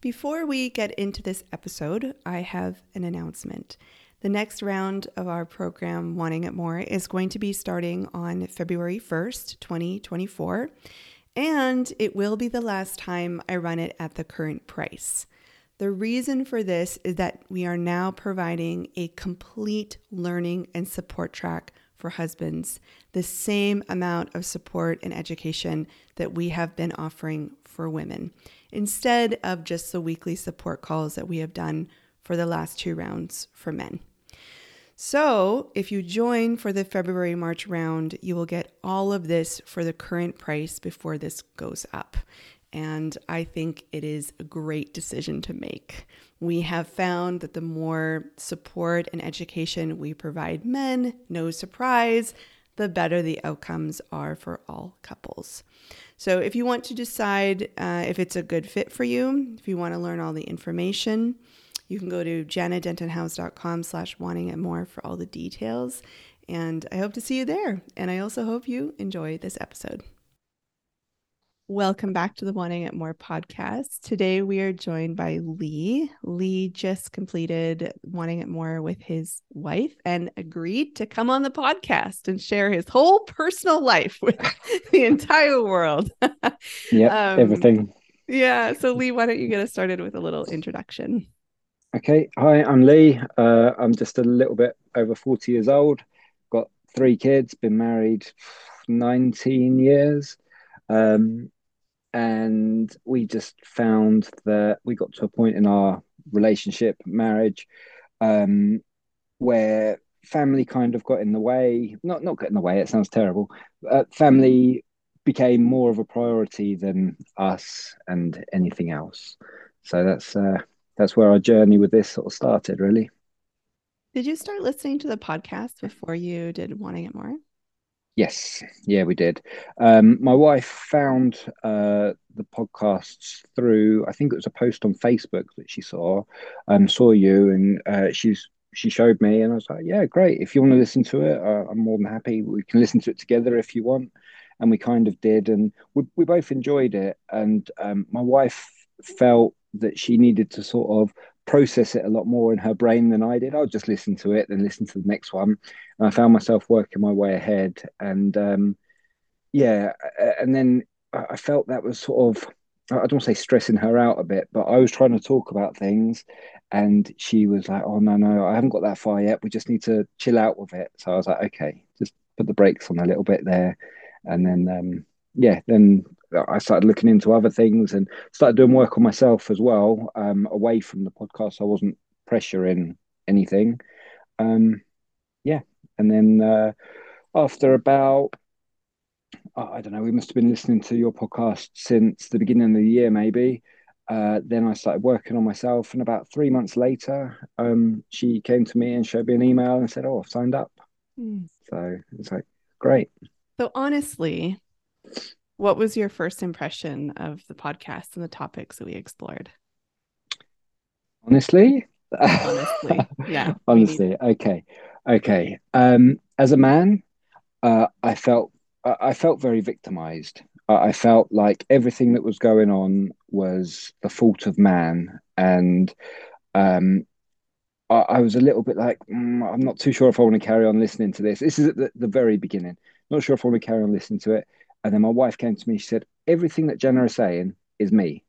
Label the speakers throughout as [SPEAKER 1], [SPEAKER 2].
[SPEAKER 1] Before we get into this episode, I have an announcement. The next round of our program, Wanting It More, is going to be starting on February 1st, 2024, and it will be the last time I run it at the current price. The reason for this is that we are now providing a complete learning and support track for husbands, the same amount of support and education that we have been offering for women instead of just the weekly support calls that we have done for the last two rounds for men. So, if you join for the February March round, you will get all of this for the current price before this goes up. And I think it is a great decision to make. We have found that the more support and education we provide men, no surprise, the better the outcomes are for all couples. So if you want to decide uh, if it's a good fit for you, if you want to learn all the information, you can go to jannadentonhowes.com slash wanting it more for all the details. And I hope to see you there. And I also hope you enjoy this episode. Welcome back to the Wanting It More podcast. Today we are joined by Lee. Lee just completed Wanting It More with his wife and agreed to come on the podcast and share his whole personal life with the entire world.
[SPEAKER 2] yeah, um, everything.
[SPEAKER 1] Yeah. So, Lee, why don't you get us started with a little introduction?
[SPEAKER 2] Okay. Hi, I'm Lee. Uh, I'm just a little bit over 40 years old, got three kids, been married 19 years. Um, and we just found that we got to a point in our relationship marriage um, where family kind of got in the way. Not not got in the way it sounds terrible. Uh, family became more of a priority than us and anything else. So that's uh, that's where our journey with this sort of started really.
[SPEAKER 1] Did you start listening to the podcast before you did wanting it more
[SPEAKER 2] Yes, yeah, we did. Um, my wife found uh, the podcasts through. I think it was a post on Facebook that she saw. Um, saw you, and uh, she's she showed me, and I was like, "Yeah, great. If you want to listen to it, uh, I'm more than happy. We can listen to it together if you want." And we kind of did, and we we both enjoyed it. And um, my wife felt that she needed to sort of process it a lot more in her brain than I did. I'll just listen to it, then listen to the next one. And I found myself working my way ahead. And um, yeah, and then I felt that was sort of, I don't say stressing her out a bit, but I was trying to talk about things and she was like, oh, no, no, I haven't got that far yet. We just need to chill out with it. So I was like, okay, just put the brakes on a little bit there. And then, um, yeah, then I started looking into other things and started doing work on myself as well, um, away from the podcast. I wasn't pressuring anything. Um, yeah. And then uh, after about, I don't know, we must have been listening to your podcast since the beginning of the year, maybe. Uh, then I started working on myself. And about three months later, um, she came to me and showed me an email and said, Oh, I've signed up. Mm. So it's like, great.
[SPEAKER 1] So honestly, what was your first impression of the podcast and the topics that we explored?
[SPEAKER 2] Honestly,
[SPEAKER 1] honestly, yeah.
[SPEAKER 2] honestly, okay, okay. Um, as a man, uh, I felt I felt very victimized. I felt like everything that was going on was the fault of man, and um, I, I, was a little bit like, mm, I'm not too sure if I want to carry on listening to this. This is at the, the very beginning. Not sure if I want to carry on listening to it. And then my wife came to me. She said, "Everything that Janna is saying is me."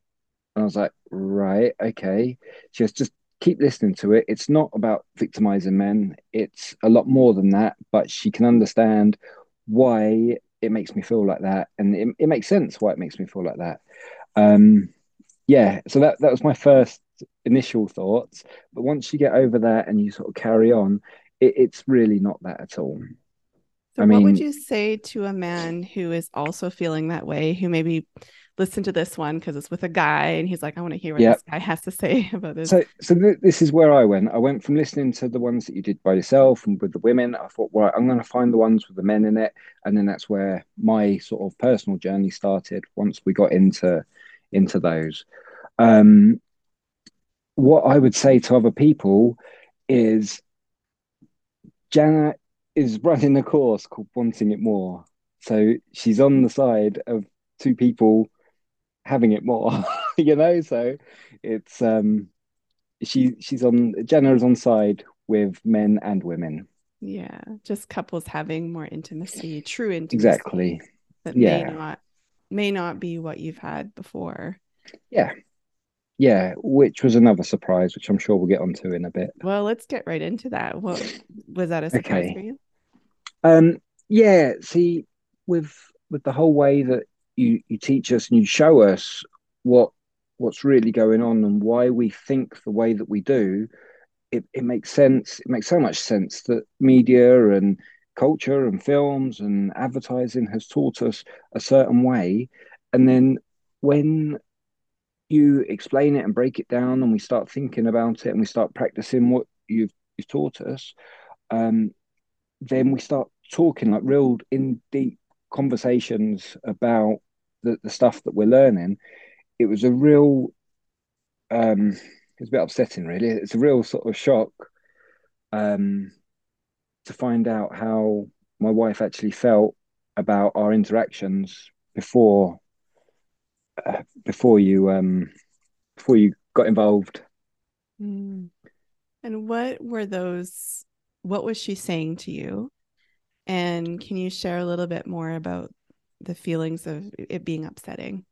[SPEAKER 2] And I was like, "Right, okay." She goes, "Just keep listening to it. It's not about victimizing men. It's a lot more than that. But she can understand why it makes me feel like that, and it, it makes sense why it makes me feel like that." Um, yeah. So that that was my first initial thoughts. But once you get over that and you sort of carry on, it, it's really not that at all.
[SPEAKER 1] So, I what would you say to a man who is also feeling that way, who maybe listened to this one because it's with a guy and he's like, I want to hear what this guy has to say about this?
[SPEAKER 2] So, so th- this is where I went. I went from listening to the ones that you did by yourself and with the women. I thought, right, I'm going to find the ones with the men in it, and then that's where my sort of personal journey started. Once we got into into those, um, what I would say to other people is, Janna is running a course called Wanting It More. So she's on the side of two people having it more. you know. So it's um, she she's on Janna is on side with men and women.
[SPEAKER 1] Yeah, just couples having more intimacy, true intimacy.
[SPEAKER 2] Exactly.
[SPEAKER 1] That
[SPEAKER 2] Yeah.
[SPEAKER 1] may not may not be what you've had before.
[SPEAKER 2] Yeah. Yeah, which was another surprise, which I'm sure we'll get onto in a bit.
[SPEAKER 1] Well, let's get right into that. What was that a surprise
[SPEAKER 2] Okay.
[SPEAKER 1] for you?
[SPEAKER 2] Um, yeah, see, with with the whole way that you you teach us and you show us what what's really going on and why we think the way that we do, it, it makes sense. It makes so much sense that media and culture and films and advertising has taught us a certain way. And then when you explain it and break it down and we start thinking about it and we start practicing what you've you've taught us, um, then we start talking like real in deep conversations about the, the stuff that we're learning. It was a real um it's a bit upsetting really. It's a real sort of shock um to find out how my wife actually felt about our interactions before uh, before you um before you got involved.
[SPEAKER 1] Mm. And what were those? What was she saying to you? And can you share a little bit more about the feelings of it being upsetting?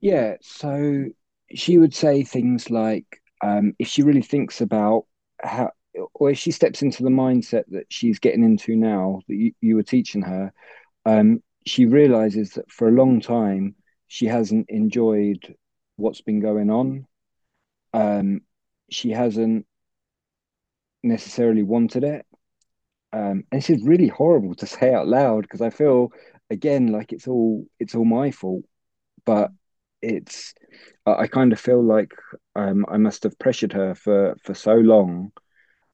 [SPEAKER 2] Yeah, so she would say things like, um, if she really thinks about how, or if she steps into the mindset that she's getting into now, that you, you were teaching her, um, she realizes that for a long time she hasn't enjoyed what's been going on. Um, she hasn't necessarily wanted it. Um, and this is really horrible to say out loud because I feel again like it's all it's all my fault, but it's I I kind of feel like um, I must have pressured her for for so long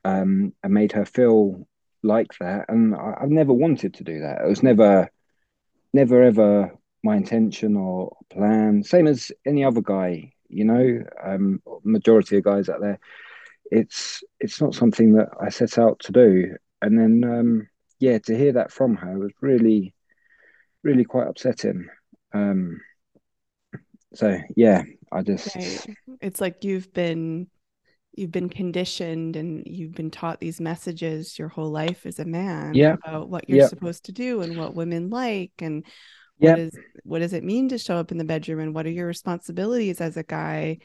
[SPEAKER 2] um, and made her feel like that, and I, I've never wanted to do that. It was never never ever my intention or plan. Same as any other guy, you know. Um, majority of guys out there, it's it's not something that I set out to do. And then um, yeah, to hear that from her was really really quite upsetting. Um, so yeah, I just
[SPEAKER 1] Right. It's like you've been you've been conditioned and you've been taught these messages your whole life as a man
[SPEAKER 2] Yeah.
[SPEAKER 1] about what you're
[SPEAKER 2] Yep.
[SPEAKER 1] supposed to do and what women like and
[SPEAKER 2] Yep.
[SPEAKER 1] what is what does it mean to show up in the bedroom and what are your responsibilities as a guy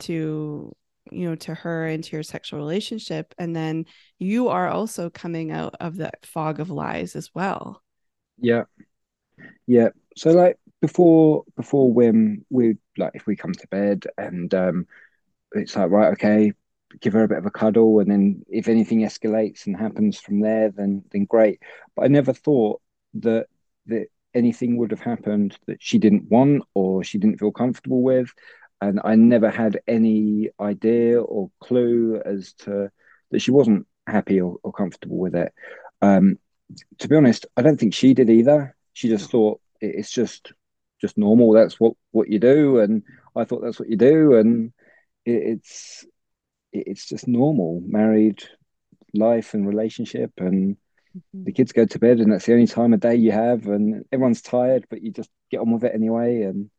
[SPEAKER 1] to you know to her and to your sexual relationship and then you are also coming out of that fog of lies as well
[SPEAKER 2] Yeah, yeah. So like before before when we like if we come to bed and um it's like right, okay, give her a bit of a cuddle and then if anything escalates and happens from there then then great. But I never thought that that anything would have happened that she didn't want or she didn't feel comfortable with. And I never had any idea or clue as to that she wasn't happy or, or comfortable with it. Um, to be honest, I don't think she did either. She just thought it's just just normal. That's what what you do, and I thought that's what you do, and it, it's it- it's just normal married life and relationship, and the kids go to bed, and that's the only time of day you have, and everyone's tired, but you just get on with it anyway, and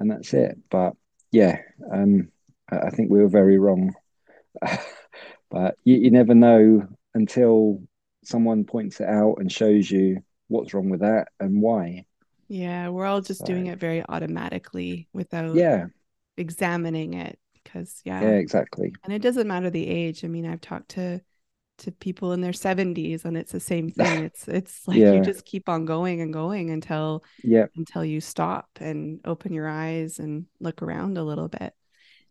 [SPEAKER 2] and that's it. But yeah, um, I, think we were very wrong. but you, you never know until someone points it out and shows you what's wrong with that and why.
[SPEAKER 1] yeah we're all just doing it very automatically without
[SPEAKER 2] Yeah,
[SPEAKER 1] examining it because yeah.
[SPEAKER 2] Yeah, exactly.
[SPEAKER 1] and it doesn't matter the age. I mean i've talked to to people in their 70s and it's the same thing. It's it's like
[SPEAKER 2] Yeah.
[SPEAKER 1] you just keep on going and going until
[SPEAKER 2] Yeah,
[SPEAKER 1] until you stop and open your eyes and look around a little bit.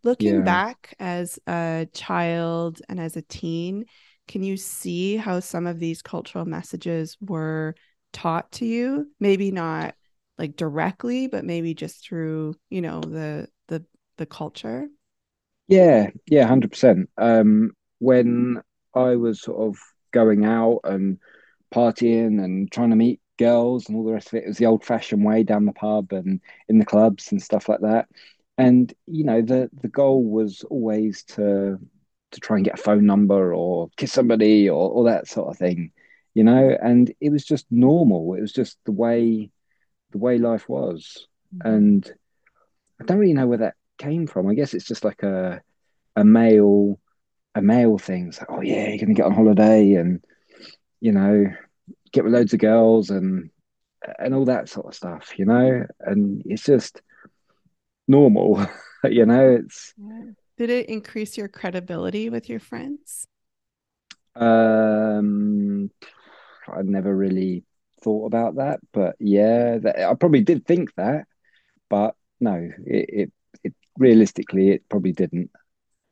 [SPEAKER 1] Looking
[SPEAKER 2] Yeah.
[SPEAKER 1] back as a child and as a teen can you see how some of these cultural messages were taught to you? Maybe not like directly but maybe just through you know the the the culture
[SPEAKER 2] yeah, yeah, hundred percent. Um, when I was sort of going out and partying and trying to meet girls and all the rest of it, it was the old-fashioned way down the pub and in the clubs and stuff like that. And you know, the the goal was always to to try and get a phone number or kiss somebody or all that sort of thing, you know. And it was just normal. It was just the way the way life was. And I don't really know where that came from. I guess it's just like a a male a male thing. It's like, oh yeah, you're gonna get on holiday and you know get with loads of girls and and all that sort of stuff, you know. And it's just normal, you know. It's
[SPEAKER 1] did it increase your credibility with your friends?
[SPEAKER 2] Um, I never really thought about that, but yeah, that, I probably did think that, but no, it, it, it realistically it probably didn't.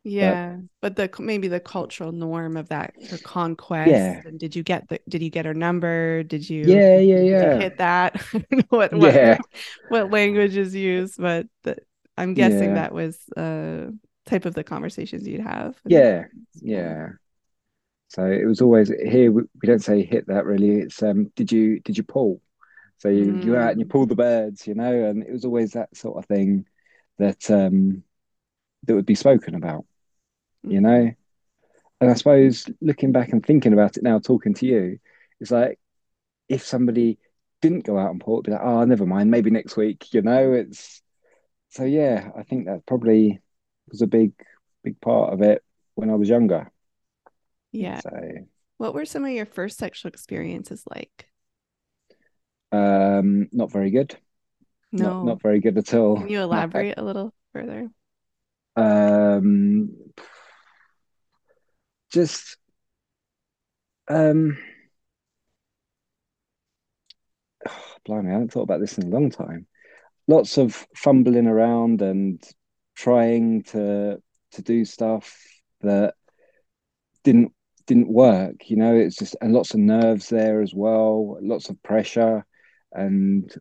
[SPEAKER 1] Yeah, but, but the maybe the cultural norm of that for conquest.
[SPEAKER 2] Yeah.
[SPEAKER 1] And did you get the? Did you get her number? Did you?
[SPEAKER 2] Yeah, yeah, yeah.
[SPEAKER 1] hit that? what what yeah. what language is used? But the, I'm guessing yeah. that was uh type of the conversations you'd have.
[SPEAKER 2] Yeah, yeah. So it was always here. We, we don't say hit that really. It's um, did you did you pull? So you mm. you out and you pull the birds, you know, and it was always that sort of thing that um that would be spoken about, mm. you know. And I suppose looking back and thinking about it now, talking to you, it's like if somebody didn't go out and port, be like, oh, never mind, maybe next week, you know. It's so yeah, I think that probably was a big big part of it when I was younger.
[SPEAKER 1] Yeah. So, what were some of your first sexual experiences like?
[SPEAKER 2] Um, not very good. No, not, not very good at all.
[SPEAKER 1] Can you elaborate a little further?
[SPEAKER 2] Um, just um, oh, blimey, I haven't thought about this in a long time. Lots of fumbling around and trying to to do stuff that didn't didn't work you know it's just and lots of nerves there as well lots of pressure and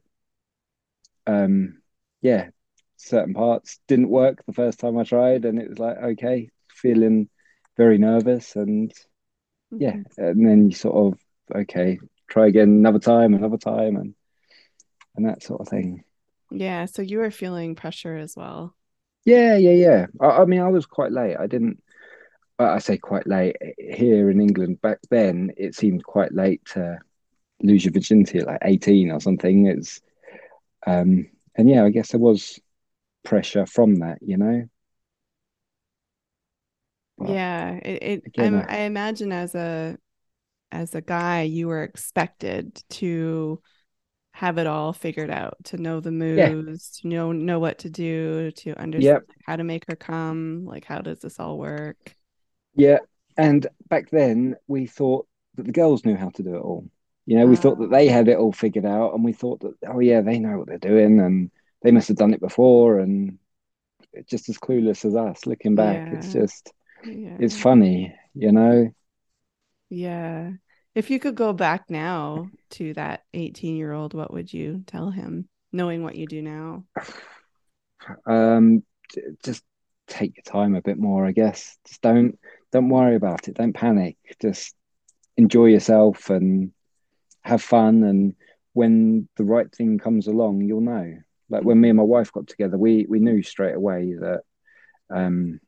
[SPEAKER 2] um yeah certain parts didn't work the first time i tried and it was like okay feeling very nervous and yeah mm-hmm. and then you sort of okay try again another time another time and and that sort of thing
[SPEAKER 1] yeah so you were feeling pressure as well
[SPEAKER 2] yeah yeah yeah i, I mean i was quite late i didn't I say quite late here in England. Back then, it seemed quite late to lose your virginity at like eighteen or something. It's, um, and yeah, I guess there was pressure from that, you know.
[SPEAKER 1] But yeah, it. it I, I imagine as a as a guy, you were expected to have it all figured out, to know the moves, yeah. to know know what to do, to understand yep. how to make her come. Like, how does this all work?
[SPEAKER 2] Yeah, and back then we thought that the girls knew how to do it all. You know, we thought that they had it all figured out, and we thought that oh yeah, they know what they're doing, and they must have done it before, and just as clueless as us. Looking back, yeah. it's just yeah. it's funny, you know.
[SPEAKER 1] Yeah. If you could go back now to that 18 year old, what would you tell him, knowing what you do now?
[SPEAKER 2] Um, just take your time a bit more, I guess. Just don't don't worry about it. Don't panic. Just enjoy yourself and have fun. And when the right thing comes along, you'll know. Like when me and my wife got together, we we knew straight away that um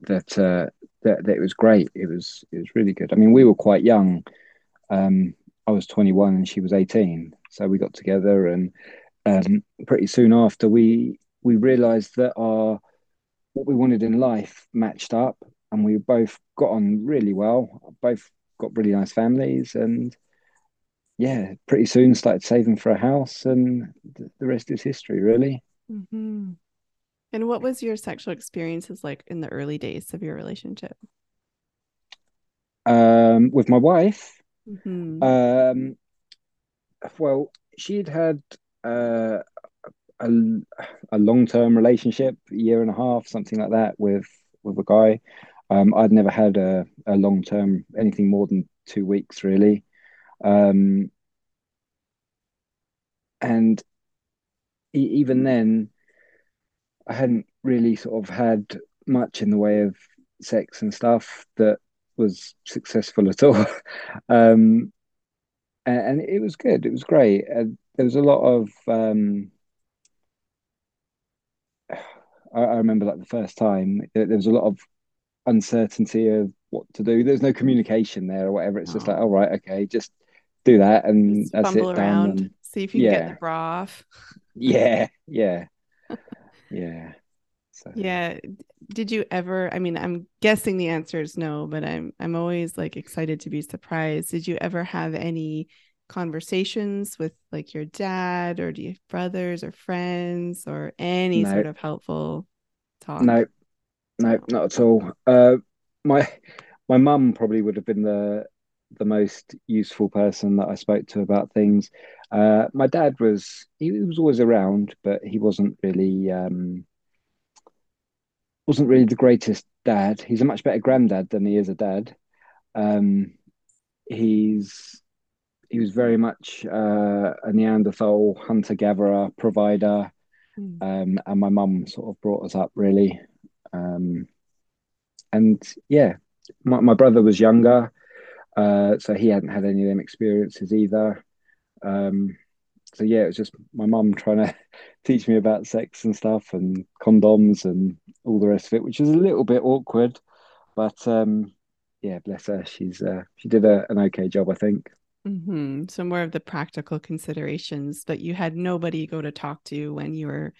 [SPEAKER 2] that uh that, that it was great. It was it was really good. I mean, we were quite young. Um I was 21 and she was 18. So we got together and um pretty soon after we we realized that our what we wanted in life matched up and we both got on really well. Both got really nice families, and yeah, pretty soon started saving for a house, and the rest is history, really.
[SPEAKER 1] Mm-hmm. And what was your sexual experiences like in the early days of your relationship?
[SPEAKER 2] Um, with my wife, mm-hmm. um, well, she'd had uh, a, a long term relationship, a year and a half, something like that, with with a guy. Um, I'd never had a, a long term, anything more than two weeks really. Um, and e- even then, I hadn't really sort of had much in the way of sex and stuff that was successful at all. um, and, and, it was good. It was great. Uh, there was a lot of. Um, I, I remember like the first time there was a lot of uncertainty of what to do. There's no communication there or whatever. It's oh. just like, all right, okay, just do that and just that's it.
[SPEAKER 1] Around, and, see if you yeah. can get the bra off.
[SPEAKER 2] yeah, yeah. Yeah.
[SPEAKER 1] So. Yeah. Did you ever? I mean, I'm guessing the answer is no, but I'm I'm always like excited to be surprised. Did you ever have any conversations with like your dad, or do you have brothers or friends, or any no. sort of helpful talk?
[SPEAKER 2] No, no, not at all. Uh, my my mum probably would have been the the most useful person that I spoke to about things. Uh, my dad was he was always around, but he wasn't really um, wasn't really the greatest dad. He's a much better granddad than he is a dad. Um, he's he was very much uh, a Neanderthal hunter gatherer provider, mm. um, and my mum sort of brought us up really. Um, and yeah, my, my brother was younger, uh, so he hadn't had any of them experiences either. Um, so yeah, it was just my mum trying to teach me about sex and stuff and condoms and all the rest of it, which is a little bit awkward, but um, yeah, bless her, she's uh, she did a, an okay job, I think.
[SPEAKER 1] Mm-hmm. So more of the practical considerations, but you had nobody go to talk to when you were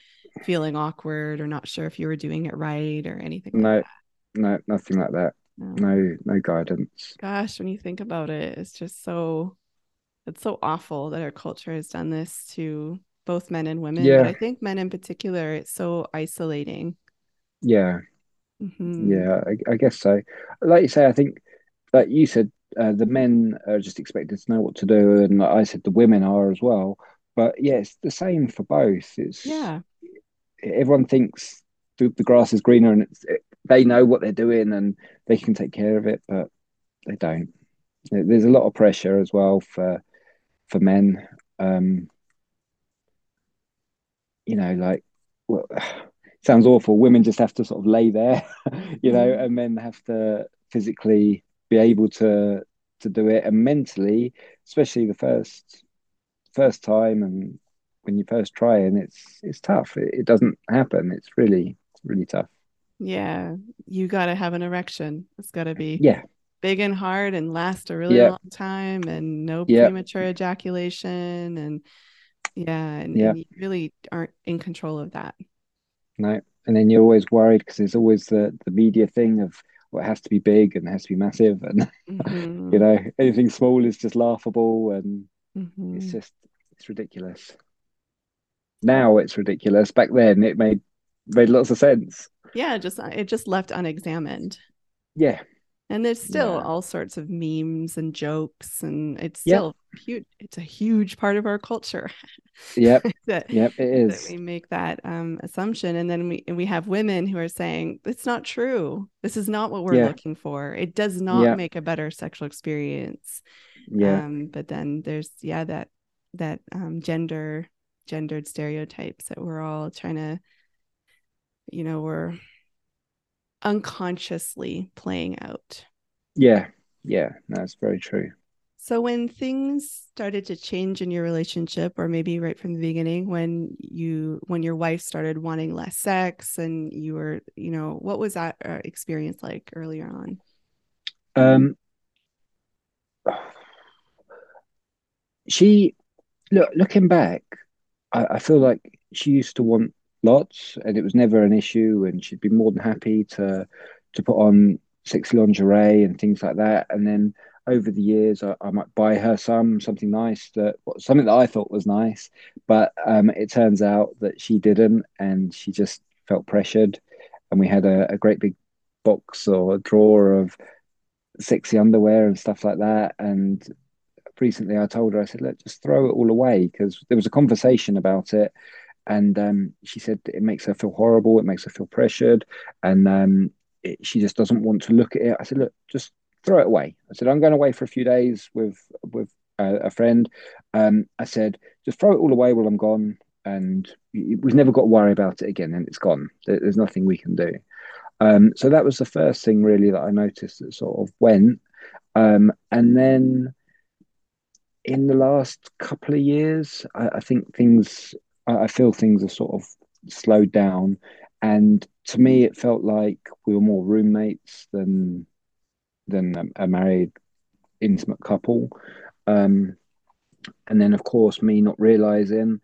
[SPEAKER 1] feeling awkward or not sure if you were doing it right or anything.
[SPEAKER 2] No,
[SPEAKER 1] like
[SPEAKER 2] no, nothing like that. No. no, no guidance.
[SPEAKER 1] Gosh, when you think about it, it's just so it's so awful that our culture has done this to both men and women. Yeah. But I think men in particular, it's so isolating.
[SPEAKER 2] Yeah. Mm-hmm. Yeah, I, I, guess so. Like you say, I think, like you said, uh, the men are just expected to know what to do, and like I said, the women are as well. But yeah, it's the same for both. It's
[SPEAKER 1] yeah.
[SPEAKER 2] Everyone thinks the, the grass is greener, and it's, it, they know what they're doing, and they can take care of it, but they don't. There's a lot of pressure as well for for men. Um, you know, like well, sounds awful. Women just have to sort of lay there, you know, mm. and men have to physically be able to to do it, and mentally, especially the first first time and when you first try and it's it's tough. It, it doesn't happen. It's really really tough.
[SPEAKER 1] Yeah, you got to have an erection. It's got to be
[SPEAKER 2] yeah
[SPEAKER 1] big and hard and last a really yep. long time and no yep. premature ejaculation and yeah and, yep. and, you really aren't in control of that
[SPEAKER 2] no and then you're always worried because there's always the the media thing of well, it has to be big and it has to be massive and mm-hmm. you know anything small is just laughable and mm-hmm. it's just it's ridiculous now it's ridiculous back then it made made lots of sense.
[SPEAKER 1] Yeah just it just left unexamined.
[SPEAKER 2] Yeah.
[SPEAKER 1] And there's still yeah. all sorts of memes and jokes and it's still yep. huge it's a huge part of our culture.
[SPEAKER 2] Yep. That, yep it is.
[SPEAKER 1] we make that um, assumption. And then we we have women who are saying it's not true. This is not what we're yeah. looking for. It does not yep. make a better sexual experience.
[SPEAKER 2] Yeah.
[SPEAKER 1] Um, but then there's yeah that that um, gender gendered stereotypes that we're all trying to you know we're unconsciously playing out.
[SPEAKER 2] Yeah, yeah, that's very true.
[SPEAKER 1] So when things started to change in your relationship or maybe right from the beginning when you when your wife started wanting less sex and you were, you know, what was that uh, experience like earlier on?
[SPEAKER 2] Um she look looking back, I, I feel like she used to want lots, and it was never an issue. And she'd be more than happy to to put on sexy lingerie and things like that. And then over the years, I, I might buy her some something nice that something that I thought was nice, but um, it turns out that she didn't, and she just felt pressured. And we had a, a great big box or a drawer of sexy underwear and stuff like that. And recently I told her, I said, let just throw it all away because there was a conversation about it and um, she said it makes her feel horrible. It makes her feel pressured, and um, it, she just doesn't want to look at it. I said, look, just throw it away. I said, I'm going away for a few days with with a, a friend. Um, I said, just throw it all away while I'm gone, and we've never got to worry about it again. And it's gone. There's nothing we can do. Um, so that was the first thing really that I noticed that sort of went, um, and then in the last couple of years, I, I think things I, feel things are sort of slowed down. And to me, it felt like we were more roommates than than a, married intimate couple. Um, and then, of course, me not realizing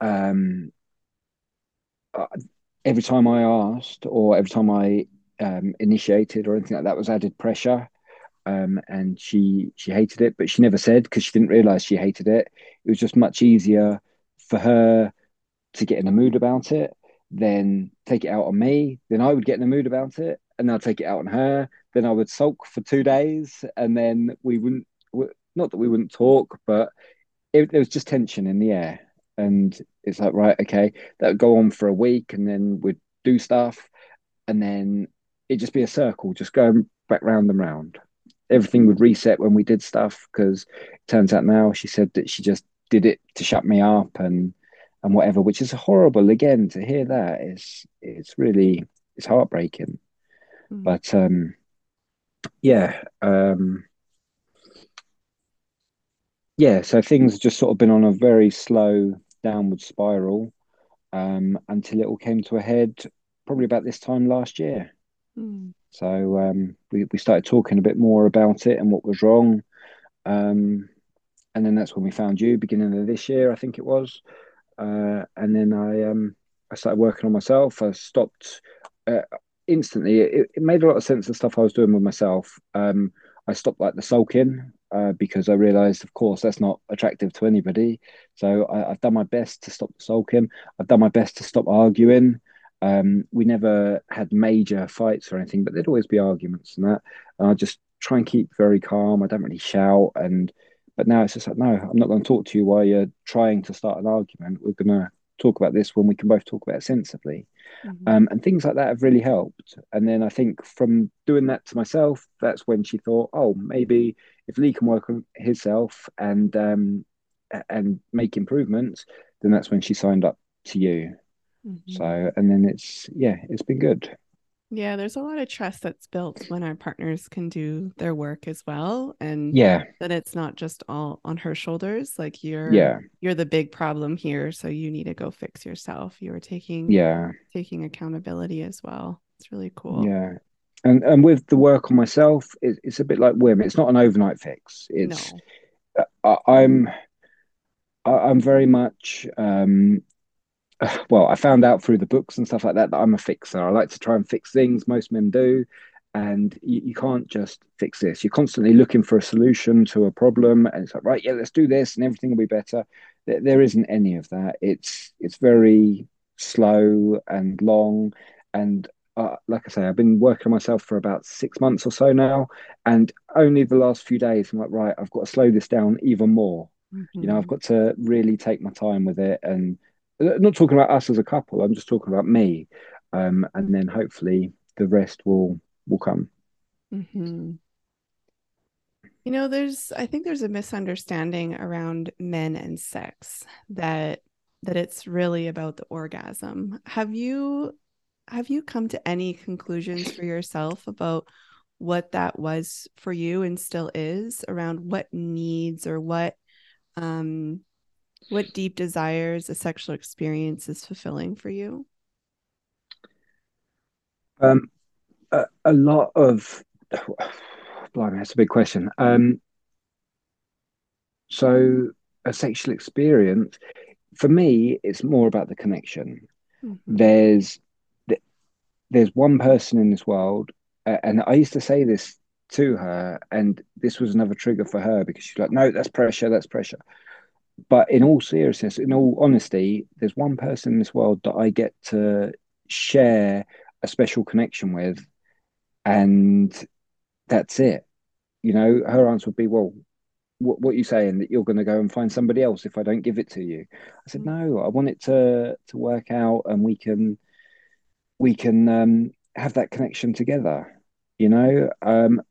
[SPEAKER 2] um, uh, every time I asked or every time I um, initiated or anything like that was added pressure. Um, and she she hated it, but she never said because she didn't realize she hated it. It was just much easier for her to get in a mood about it, then take it out on me. Then I would get in a mood about it, and I'd take it out on her. Then I would sulk for two days, and then we wouldn't. Not that we wouldn't talk, but it, there was just tension in the air. And it's like, right, okay, that would go on for a week, and then we'd do stuff, and then it'd just be a circle, just going back round and round. Everything would reset when we did stuff because it turns out now she said that she just did it to shut me up and and whatever, which is horrible. Again, to hear that is it's really it's heartbreaking. Mm. But um, yeah, um, yeah. So things just sort of been on a very slow downward spiral um, until it all came to a head probably about this time last year. Mm. So um, we we started talking a bit more about it and what was wrong. Um, and then that's when we found you, beginning of this year, I think it was. Uh, and then I um, I started working on myself. I stopped uh, instantly. It, it, made a lot of sense the stuff I was doing with myself. Um, I stopped like the sulking uh, because I realised, of course, that's not attractive to anybody. So I, have done my best to stop sulking. I've done my best to stop arguing. Um, we never had major fights or anything, but there'd always be arguments and that. And I just try and keep very calm. I don't really shout and but now it's just like, no, I'm not going to talk to you while you're trying to start an argument. We're going to talk about this when we can both talk about it sensibly. Mm-hmm. Um, and things like that have really helped. And then I think from doing that to myself, that's when she thought, oh, maybe if Lee can work on himself and um, and make improvements, then that's when she signed up to you. Mm-hmm. So, and then it's yeah, it's been good.
[SPEAKER 1] Yeah, there's a lot of trust that's built when our partners can do their work as well. And
[SPEAKER 2] yeah,
[SPEAKER 1] that it's not just all on her shoulders. Like you're
[SPEAKER 2] yeah,
[SPEAKER 1] you're the big problem here. So you need to go fix yourself. You're taking
[SPEAKER 2] yeah,
[SPEAKER 1] taking accountability as well. It's really cool.
[SPEAKER 2] Yeah. And and with the work on myself, it, it's a bit like women. It's not an overnight fix. It's no. I, I'm I'm very much um well, I found out through the books and stuff like that that I'm a fixer. I like to try and fix things. Most men do. And you, you, can't just fix this. You're constantly looking for a solution to a problem, and it's like, right, yeah, let's do this, and everything will be better. There, there isn't any of that. It's it's very slow and long. And uh, like I say, I've been working on myself for about six months or so now, and only the last few days, I'm like, right, I've got to slow this down even more. Mm-hmm. You know, I've got to really take my time with it and not talking about us as a couple. I'm just talking about me, um, and then hopefully the rest will will come.
[SPEAKER 1] Mm-hmm. You know, there's I think there's a misunderstanding around men and sex that that it's really about the orgasm. Have you have you come to any conclusions for yourself about what that was for you and still is around what needs or what um what deep desires a sexual experience is fulfilling for you?
[SPEAKER 2] Um, a, a lot of, blimey, that's a big question. Um, so a sexual experience, for me, it's more about the connection. Mm-hmm. There's there's one person in this world, uh, and I used to say this to her, and this was another trigger for her because she's like, "No, that's pressure. That's pressure." But in all seriousness, in all honesty, there's one person in this world that I get to share a special connection with, and that's it. You know, her answer would be, "Well, what, what are you saying that you're going to go and find somebody else if I don't give it to you?" I said, "No, I want it to to work out, and we can we can um, have that connection together." You know, um,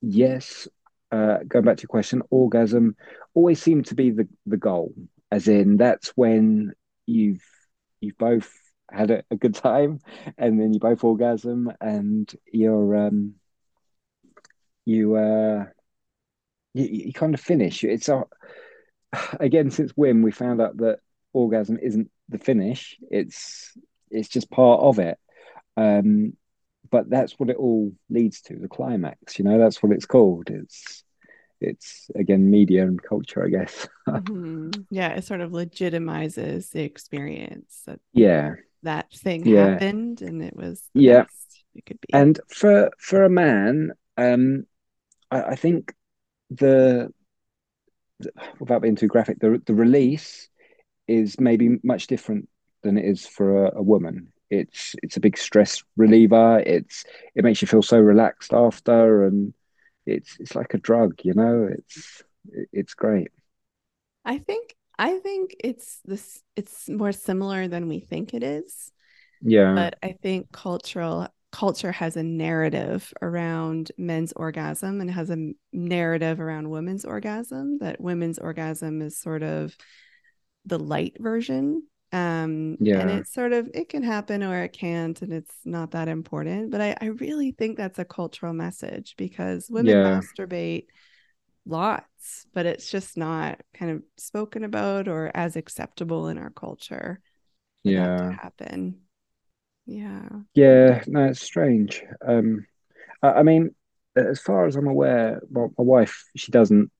[SPEAKER 2] yes, uh, going back to your question, orgasm always seemed to be the, the goal, as in that's when you've you've both had a, a good time and then you both orgasm and you're um you uh you, you kind of finish. It's a again since WIM we found out that orgasm isn't the finish it's it's just part of it. Um but that's what it all leads to the climax you know that's what it's called it's it's again media and culture, I guess.
[SPEAKER 1] mm-hmm. Yeah, it sort of legitimizes the experience that
[SPEAKER 2] yeah
[SPEAKER 1] that thing
[SPEAKER 2] Yeah.
[SPEAKER 1] happened and it was
[SPEAKER 2] Yeah.
[SPEAKER 1] it could be.
[SPEAKER 2] And for for a man, um, I, I think the, the without being too graphic, the the release is maybe much different than it is for a, a woman. It's it's a big stress reliever. It's it makes you feel so relaxed after, and it's it's like a drug, you know. It's it's great.
[SPEAKER 1] I think I think it's this it's more similar than we think it is.
[SPEAKER 2] Yeah,
[SPEAKER 1] but I think cultural culture has a narrative around men's orgasm and has a narrative around women's orgasm that women's orgasm is sort of the light version um
[SPEAKER 2] yeah.
[SPEAKER 1] and it's sort of it can happen or it can't and it's not that important but i i really think that's a cultural message because women
[SPEAKER 2] Yeah.
[SPEAKER 1] masturbate lots but it's just not kind of spoken about or as acceptable in our culture
[SPEAKER 2] yeah,
[SPEAKER 1] to happen yeah
[SPEAKER 2] yeah. No, it's strange. Um, I, I mean, as far as I'm aware, my, my wife she doesn't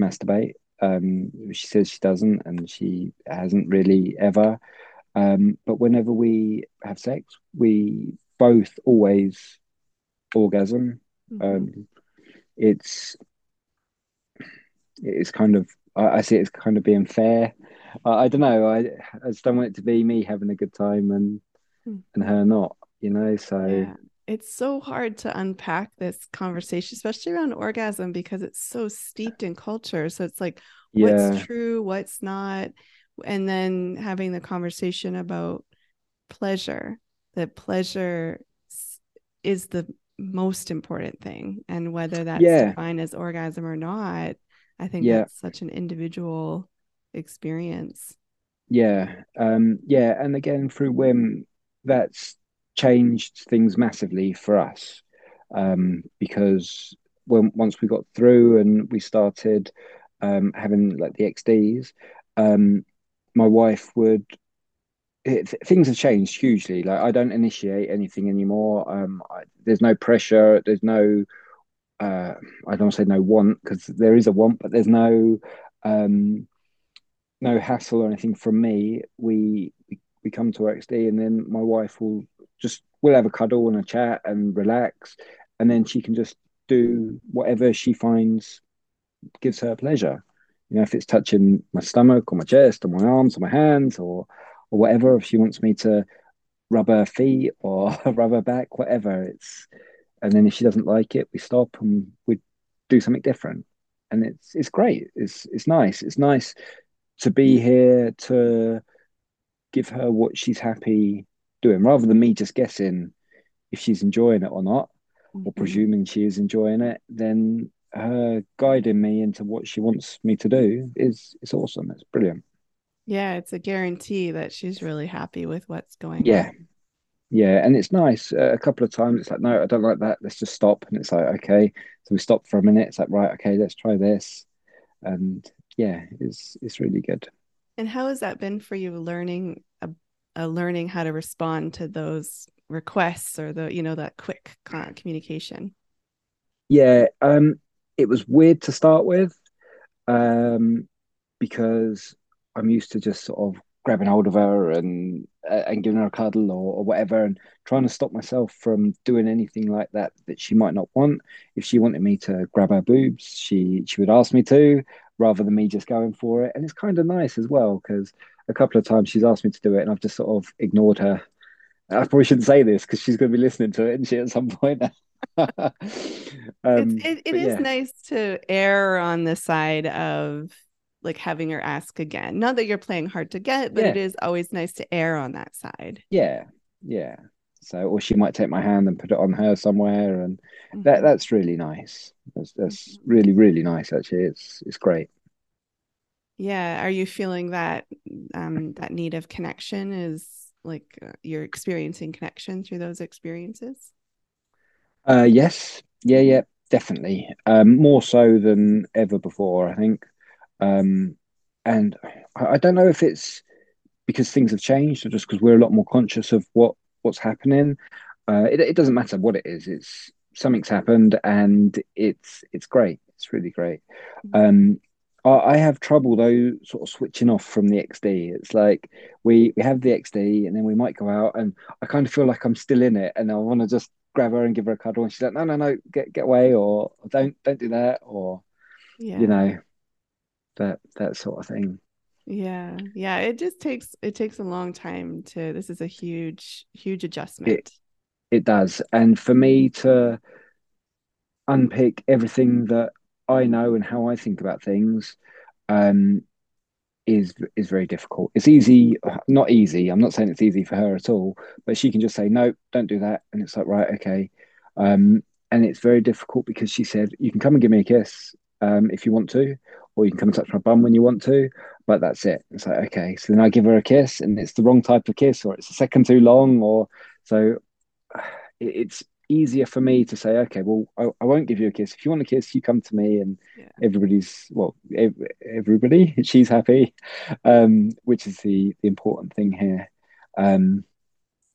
[SPEAKER 2] masturbate. Um, she says she doesn't, and she hasn't really ever. Um, but whenever we have sex, we both always orgasm.
[SPEAKER 1] Mhm.
[SPEAKER 2] Um, it's it's kind of I, I see it as kind of being fair. I, I don't know. I I just don't want it to be me having a good time and
[SPEAKER 1] Hmm.
[SPEAKER 2] and her not. You know. So
[SPEAKER 1] Yeah. It's so hard to unpack this conversation, especially around orgasm, because it's so steeped in culture. So it's like,
[SPEAKER 2] yeah,
[SPEAKER 1] what's true, what's not? And then having the conversation about pleasure, that pleasure is the most important thing. And whether that's
[SPEAKER 2] yeah,
[SPEAKER 1] defined as orgasm or not, I think
[SPEAKER 2] yeah.
[SPEAKER 1] that's such an individual experience.
[SPEAKER 2] Yeah, um, yeah, and again through WIM, that's changed things massively for us um, because when once we got through and we started um, having like the XDs, um, my wife would it, things have changed hugely. Like I don't initiate anything anymore. Um, I, there's no pressure. There's no uh, I don't say no want because there is a want, but there's no um, no hassle or anything from me. We, we come to XD and then my wife will just we'll have a cuddle and a chat and relax, and then she can just do whatever she finds gives her pleasure. You know, if it's touching my stomach or my chest or my arms or my hands or or whatever. If she wants me to rub her feet or rub her back, whatever. It's and then if she doesn't like it, we stop and we do something different. And it's it's great. It's it's nice. It's nice to be here to give her what she's happy doing, rather than me just guessing if she's enjoying it or not, or
[SPEAKER 1] Mhm.
[SPEAKER 2] presuming she is enjoying it. Then her guiding me into what she wants me to do is it's awesome. It's brilliant.
[SPEAKER 1] Yeah, it's a guarantee that she's really happy with what's going
[SPEAKER 2] Yeah,
[SPEAKER 1] on.
[SPEAKER 2] yeah, and it's nice. Uh, a couple of times it's like, no, I don't like that. Let's just stop. And it's like, okay. So we stop for a minute. It's like, right, okay, let's try this. And yeah, it's it's really good.
[SPEAKER 1] And how has that been for you learning uh, learning how to respond to those requests or the you know that quick co- communication?
[SPEAKER 2] Yeah, um, it was weird to start with, um, because I'm used to just sort of grabbing hold of her and uh, and giving her a cuddle or, or whatever, and trying to stop myself from doing anything like that that she might not want. If she wanted me to grab her boobs, she she would ask me to, rather than me just going for it. And it's kind of nice as well because a couple of times she's asked me to do it, and I've just sort of ignored her. I probably shouldn't say this because she's going to be listening to it, and she at some point. Um,
[SPEAKER 1] it, it
[SPEAKER 2] but
[SPEAKER 1] is
[SPEAKER 2] yeah,
[SPEAKER 1] nice to err on the side of like having her ask again. Not that you're playing hard to get, but it
[SPEAKER 2] yeah,
[SPEAKER 1] is always nice to err on that side.
[SPEAKER 2] yeah, yeah. So, or she might take my hand and put it on her somewhere, and that
[SPEAKER 1] Mhm.
[SPEAKER 2] that's really nice. That's that's
[SPEAKER 1] Mhm.
[SPEAKER 2] really really nice. Actually, it's it's great.
[SPEAKER 1] Yeah, are you feeling that um that need of connection is like uh, you're experiencing connection through those experiences?
[SPEAKER 2] Uh, yes, yeah, yeah, definitely. Um, more so than ever before, I think. Um, and I, I don't know if it's because things have changed or just because we're a lot more conscious of what what's happening. Uh, it it doesn't matter what it is. It's something's happened, and it's it's great. It's really great. Mm-hmm. Um, I, I have trouble though, sort of switching off from the XD. It's like we we have the XD, and then we might go out, and I kind of feel like I'm still in it, and I want to just grab her and give her a cuddle, and she's like, "No, no, no, get get away," or "Don't don't do that," or yeah. you know, that that sort of thing.
[SPEAKER 1] Yeah. Yeah. It just takes it takes a long time to this is a huge, huge adjustment.
[SPEAKER 2] It, it does. And for me to unpick everything that I know and how I think about things, um, is is very difficult. It's easy, not easy. I'm not saying it's easy for her at all, but she can just say no, don't do that, and it's like right, okay. Um, and it's very difficult because she said you can come and give me a kiss um, if you want to, or you can come and touch my bum when you want to, but that's it. It's like, okay. So then I give her a kiss and it's the wrong type of kiss, or it's a second too long, or so it's easier for me to say, okay, well, I, I won't give you a kiss. If you want a kiss, you come to me, and yeah. everybody's well, everybody, she's happy, um, which is the the important thing here. Um,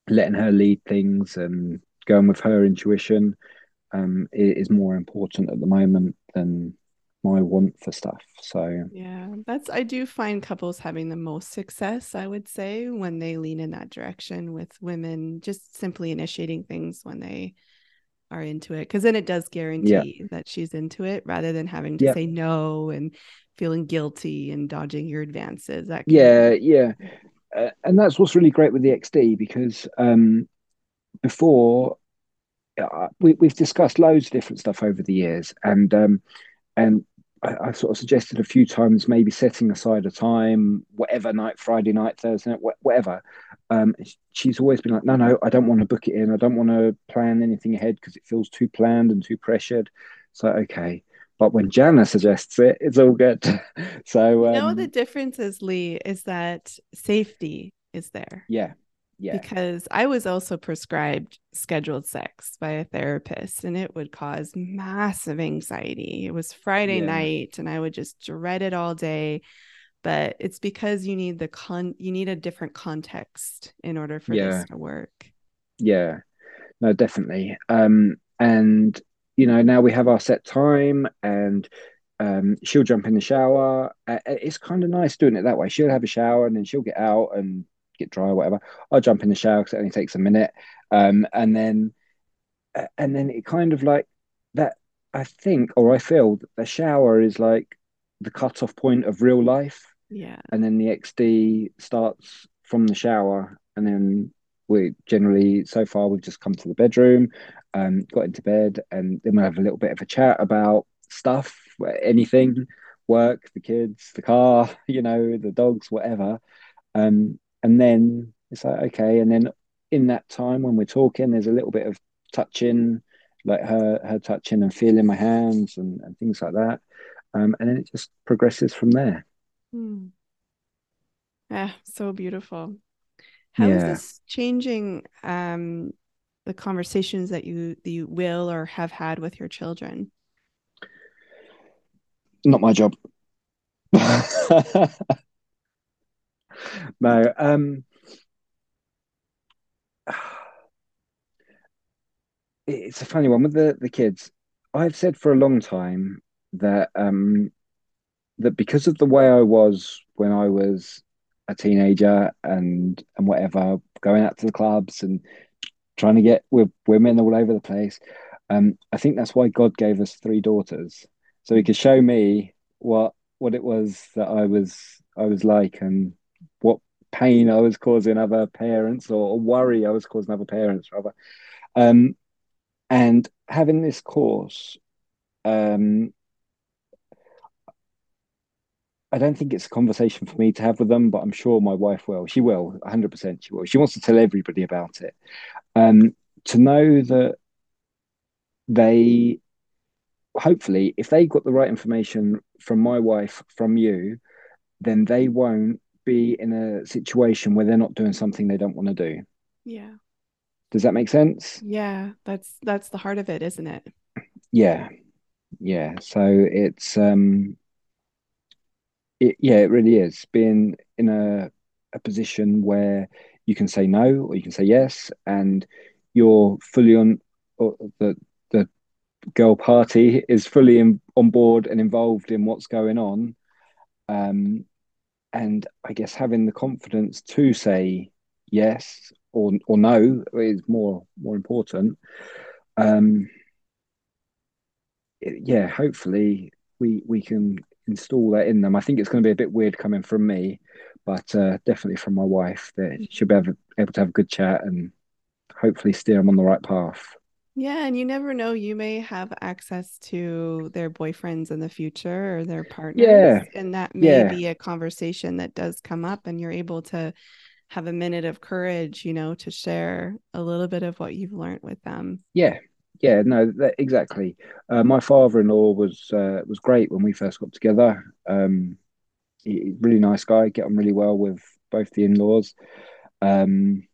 [SPEAKER 2] letting her lead things and going with her intuition um, is more important at the moment than my want for stuff. So
[SPEAKER 1] yeah, that's I do find couples having the most success, I would say, when they lean in that direction with women just simply initiating things when they are into it. Cause then it does guarantee yeah. that she's into it rather than having to yeah. say no and feeling guilty and dodging your advances.
[SPEAKER 2] That yeah, yeah. Uh, and that's what's really great with the XD because um before uh, we, we've discussed loads of different stuff over the years and um and I, I, sort of suggested a few times maybe setting aside a time, whatever night, Friday night, Thursday night, whatever. Um, she's always been like, no, no, I don't want to book it in. I don't want to plan anything ahead because it feels too planned and too pressured. So, okay. But when Janna suggests it, it's all good. so,
[SPEAKER 1] um, you know, um, the difference is, Lee, is that safety is there.
[SPEAKER 2] Yeah. Yeah.
[SPEAKER 1] Because I was also prescribed scheduled sex by a therapist and it would cause massive anxiety. It was Friday yeah. night and I would just dread it all day. But it's because you need the con you need a different context in order for yeah. this to work.
[SPEAKER 2] Yeah. No, definitely. Um and you know, now we have our set time and um, she'll jump in the shower. Uh, it's kind of nice doing it that way. She'll have a shower and then she'll get out and get dry or whatever. I'll jump in the shower because it only takes a minute, um, and then and then it kind of like that. I think, or I feel that the shower is like the cutoff point of real life.
[SPEAKER 1] Yeah.
[SPEAKER 2] And then the XD starts from the shower, and then we generally so far we've just come to the bedroom, um, got into bed, and then we have a little bit of a chat about stuff, anything, work, the kids, the car, you know, the dogs, whatever. Um, and then it's like okay. And then in that time when we're talking there's a little bit of touching like her her touching and feeling my hands and, and things like that. Um, and then it just progresses from there.
[SPEAKER 1] Hmm. yeah so beautiful. How yeah. is this changing um, the conversations that you that you will or have had with your children?
[SPEAKER 2] Not my job no. Um, it's a funny one with the the kids. I've said for a long time that um, that because of the way I was when I was a teenager and and whatever, going out to the clubs and trying to get with women all over the place. Um, I think that's why God gave us three daughters, so He could show me what what it was that I was I was like and pain I was causing other parents or, worry I was causing other parents rather. Um, and having this course, um, I don't think it's a conversation for me to have with them, but I'm sure my wife will. She will, 100% she will. She wants to tell everybody about it. Um, to know that they, hopefully, if they got the right information from my wife, from you, then they won't be in a situation where they're not doing something they don't want to do.
[SPEAKER 1] Yeah.
[SPEAKER 2] Does that make sense?
[SPEAKER 1] Yeah, that's that's the heart of it, isn't it?
[SPEAKER 2] Yeah. Yeah. So it's um it yeah, it really is being in a a position where you can say no or you can say yes and you're fully on the the girl party is fully in, on board and involved in what's going on. Um, and I guess having the confidence to say yes or or no is more more important. Um, yeah, hopefully we we can install that in them. I think it's going to be a bit weird coming from me, but uh, definitely from my wife that she'll be able, able to have a good chat and hopefully steer them on the right path.
[SPEAKER 1] Yeah, and you never know. You may have access to their boyfriends in the future or their partners.
[SPEAKER 2] Yeah.
[SPEAKER 1] And that may
[SPEAKER 2] Yeah.
[SPEAKER 1] be a conversation that does come up, and you're able to have a minute of courage, you know, to share a little bit of what you've learned with them.
[SPEAKER 2] Yeah, yeah, no, that, exactly. Uh, my father-in-law was uh, was great when we first got together. Um, he, really nice guy, get on really well with both the in-laws. Um,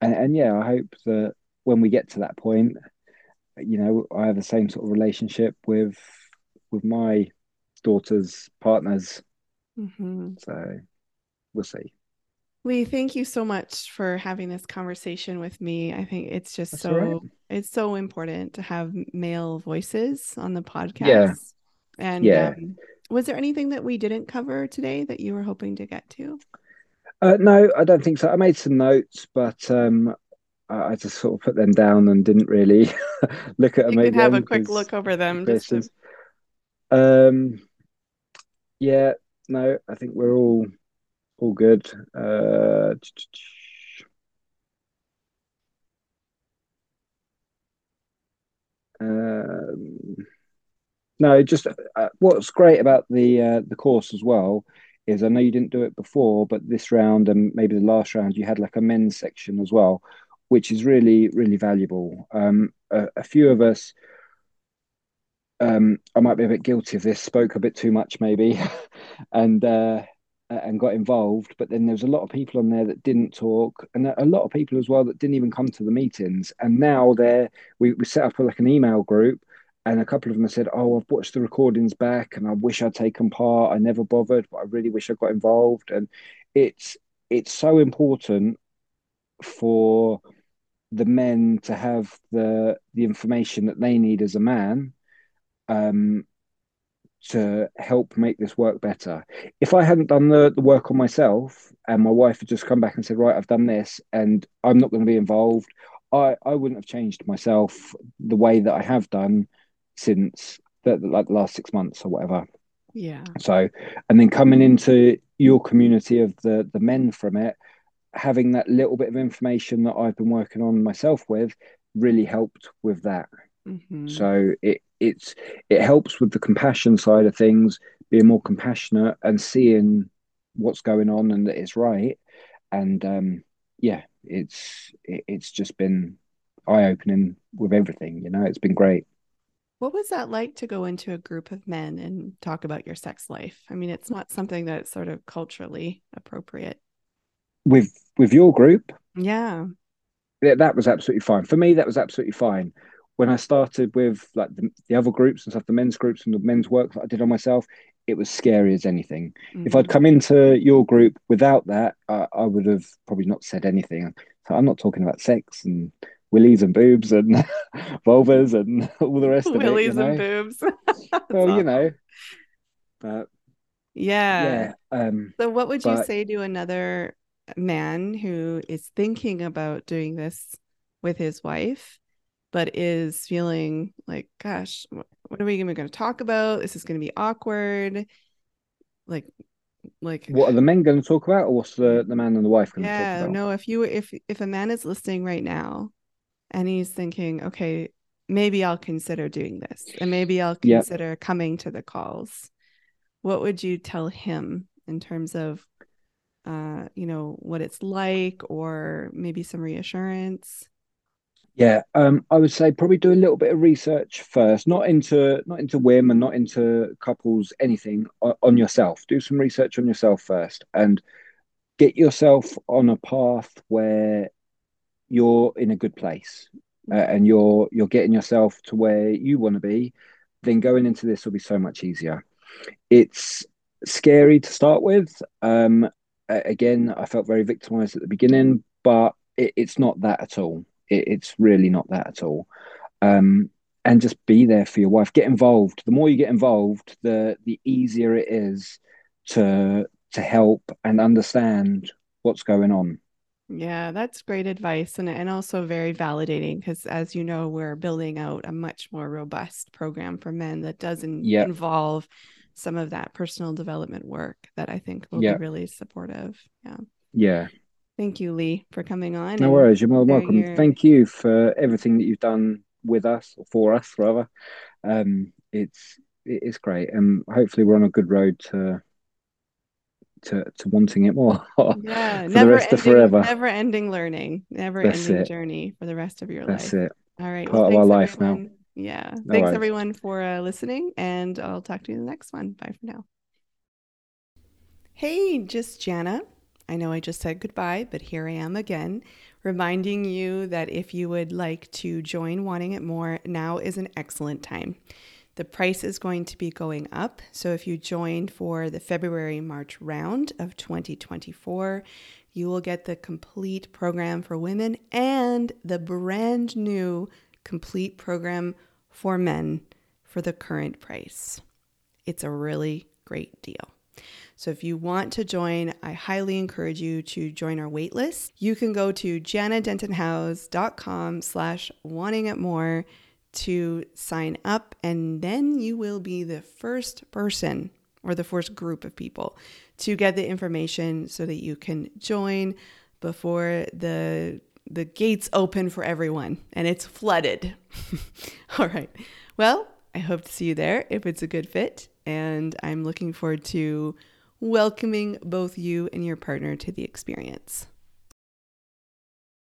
[SPEAKER 2] and, and yeah, I hope that when we get to that point, you know, I have the same sort of relationship with with my daughter's partners.
[SPEAKER 1] Mhm.
[SPEAKER 2] So we'll see.
[SPEAKER 1] Lee, thank you so much for having this conversation with me. I think it's just
[SPEAKER 2] That's
[SPEAKER 1] so
[SPEAKER 2] right.
[SPEAKER 1] it's so important to have male voices on the podcast.
[SPEAKER 2] Yeah.
[SPEAKER 1] And
[SPEAKER 2] Yeah.
[SPEAKER 1] um, was there anything that we didn't cover today that you were hoping to get to?
[SPEAKER 2] Uh, no, I don't think so. I made some notes, but um, I, just sort of put them down and didn't really look at them
[SPEAKER 1] You can have a quick look over them just to.
[SPEAKER 2] Um, yeah, no, I think we're all all good. Uh, um, no, just uh, what's great about the uh, the course as well is I know you didn't do it before, but this round and maybe the last round you had like a men's section as well, which is really really valuable. Um, a, a few of us um, I might be a bit guilty of this, spoke a bit too much maybe, and uh, and got involved. But then there's a lot of people on there that didn't talk, and a lot of people as well that didn't even come to the meetings. And now they're we we set up like an email group, and a couple of them said, "Oh, I've watched the recordings back, and I wish I'd taken part. I never bothered, but I really wish I got involved." And it's it's so important for the men to have the the information that they need as a man um, to help make this work better. If I hadn't done the, the work on myself and my wife had just come back and said, right, I've done this and I'm not going to be involved, I, I wouldn't have changed myself the way that I have done since the, like the last six months or whatever.
[SPEAKER 1] yeah.
[SPEAKER 2] So, and then coming into your community of the the men from it, having that little bit of information that I've been working on myself with really helped with that.
[SPEAKER 1] Mhm.
[SPEAKER 2] So it it's it helps with the compassion side of things, being more compassionate and seeing what's going on and that it's right. And um, yeah, it's it, it's just been eye opening with everything. You know, it's been great.
[SPEAKER 1] What was that like to go into a group of men and talk about your sex life? I mean, it's not something that's sort of culturally appropriate.
[SPEAKER 2] With with your group,
[SPEAKER 1] Yeah.
[SPEAKER 2] yeah, that was absolutely fine. For me, that was absolutely fine. When I started with like the, the other groups and stuff, the men's groups and the men's work that I did on myself, it was scary as anything. If I'd
[SPEAKER 1] Mhm.
[SPEAKER 2] come into your group without that, I, I would have probably not said anything. So I'm not talking about sex and willies and boobs and vulvas and all the rest of it. You
[SPEAKER 1] Willies
[SPEAKER 2] know?
[SPEAKER 1] and boobs.
[SPEAKER 2] Well, you know, but
[SPEAKER 1] Yeah.
[SPEAKER 2] yeah, um,
[SPEAKER 1] So, what would you say to another man who is thinking about doing this with his wife, but is feeling like, gosh, what are we even going to talk about? This is going to be awkward. Like, like,
[SPEAKER 2] what are the men going to talk about, or what's the the man and the wife going to talk
[SPEAKER 1] yeah,
[SPEAKER 2] about?
[SPEAKER 1] no, if you, if, if a man is listening right now and he's thinking, okay, maybe I'll consider doing this and maybe I'll
[SPEAKER 2] Yep.
[SPEAKER 1] consider coming to the calls, what would you tell him in terms of uh, you know, what it's like or maybe some reassurance?
[SPEAKER 2] Yeah, um, I would say probably do a little bit of research first, not into not into WIM and not into couples, anything on yourself. Do some research on yourself first, and get yourself on a path where you're in a good place uh, and you're you're getting yourself to where you want to be. Then going into this will be so much easier. It's scary to start with. Um, again, I felt very victimized at the beginning, but it, it's not that at all. It, it's really not that at all. Um, and just be there for your wife. Get involved. The more you get involved, the the easier it is to to help and understand what's going on.
[SPEAKER 1] Yeah, that's great advice and, and also very validating because, as you know, we're building out a much more robust program for men that doesn't yep. involve some of that personal development work that I think will yep. be really supportive. Yeah.
[SPEAKER 2] Yeah.
[SPEAKER 1] Thank you, Lee, for coming on.
[SPEAKER 2] No worries. You're more welcome. Your... Thank you for everything that you've done with us or for us, rather. Um, it's it's great, and hopefully we're on a good road to to to wanting it more
[SPEAKER 1] yeah, rest ending, forever. Never ending learning, never That's ending it. journey for the rest of your
[SPEAKER 2] That's
[SPEAKER 1] life.
[SPEAKER 2] That's it.
[SPEAKER 1] All right.
[SPEAKER 2] Part well, of our life
[SPEAKER 1] everyone.
[SPEAKER 2] now.
[SPEAKER 1] Yeah. No thanks worries. everyone for uh, listening, and I'll talk to you in the next one. Bye for now. Hey, just Janna. I know I just said goodbye, but here I am again, reminding you that if you would like to join Wanting It More, now is an excellent time. The price is going to be going up. So if you join for the February March round of 2024, you will get the complete program for women and the brand new complete program for men for the current price. It's a really great deal. So if you want to join, I highly encourage you to join our waitlist. You can go to jannadentonhowes.com slash wanting it more to sign up, and then you will be the first person or the first group of people to get the information so that you can join before the the gates open for everyone and it's flooded. All right. Well, I hope to see you there if it's a good fit and I'm looking forward to welcoming both you and your partner to the experience.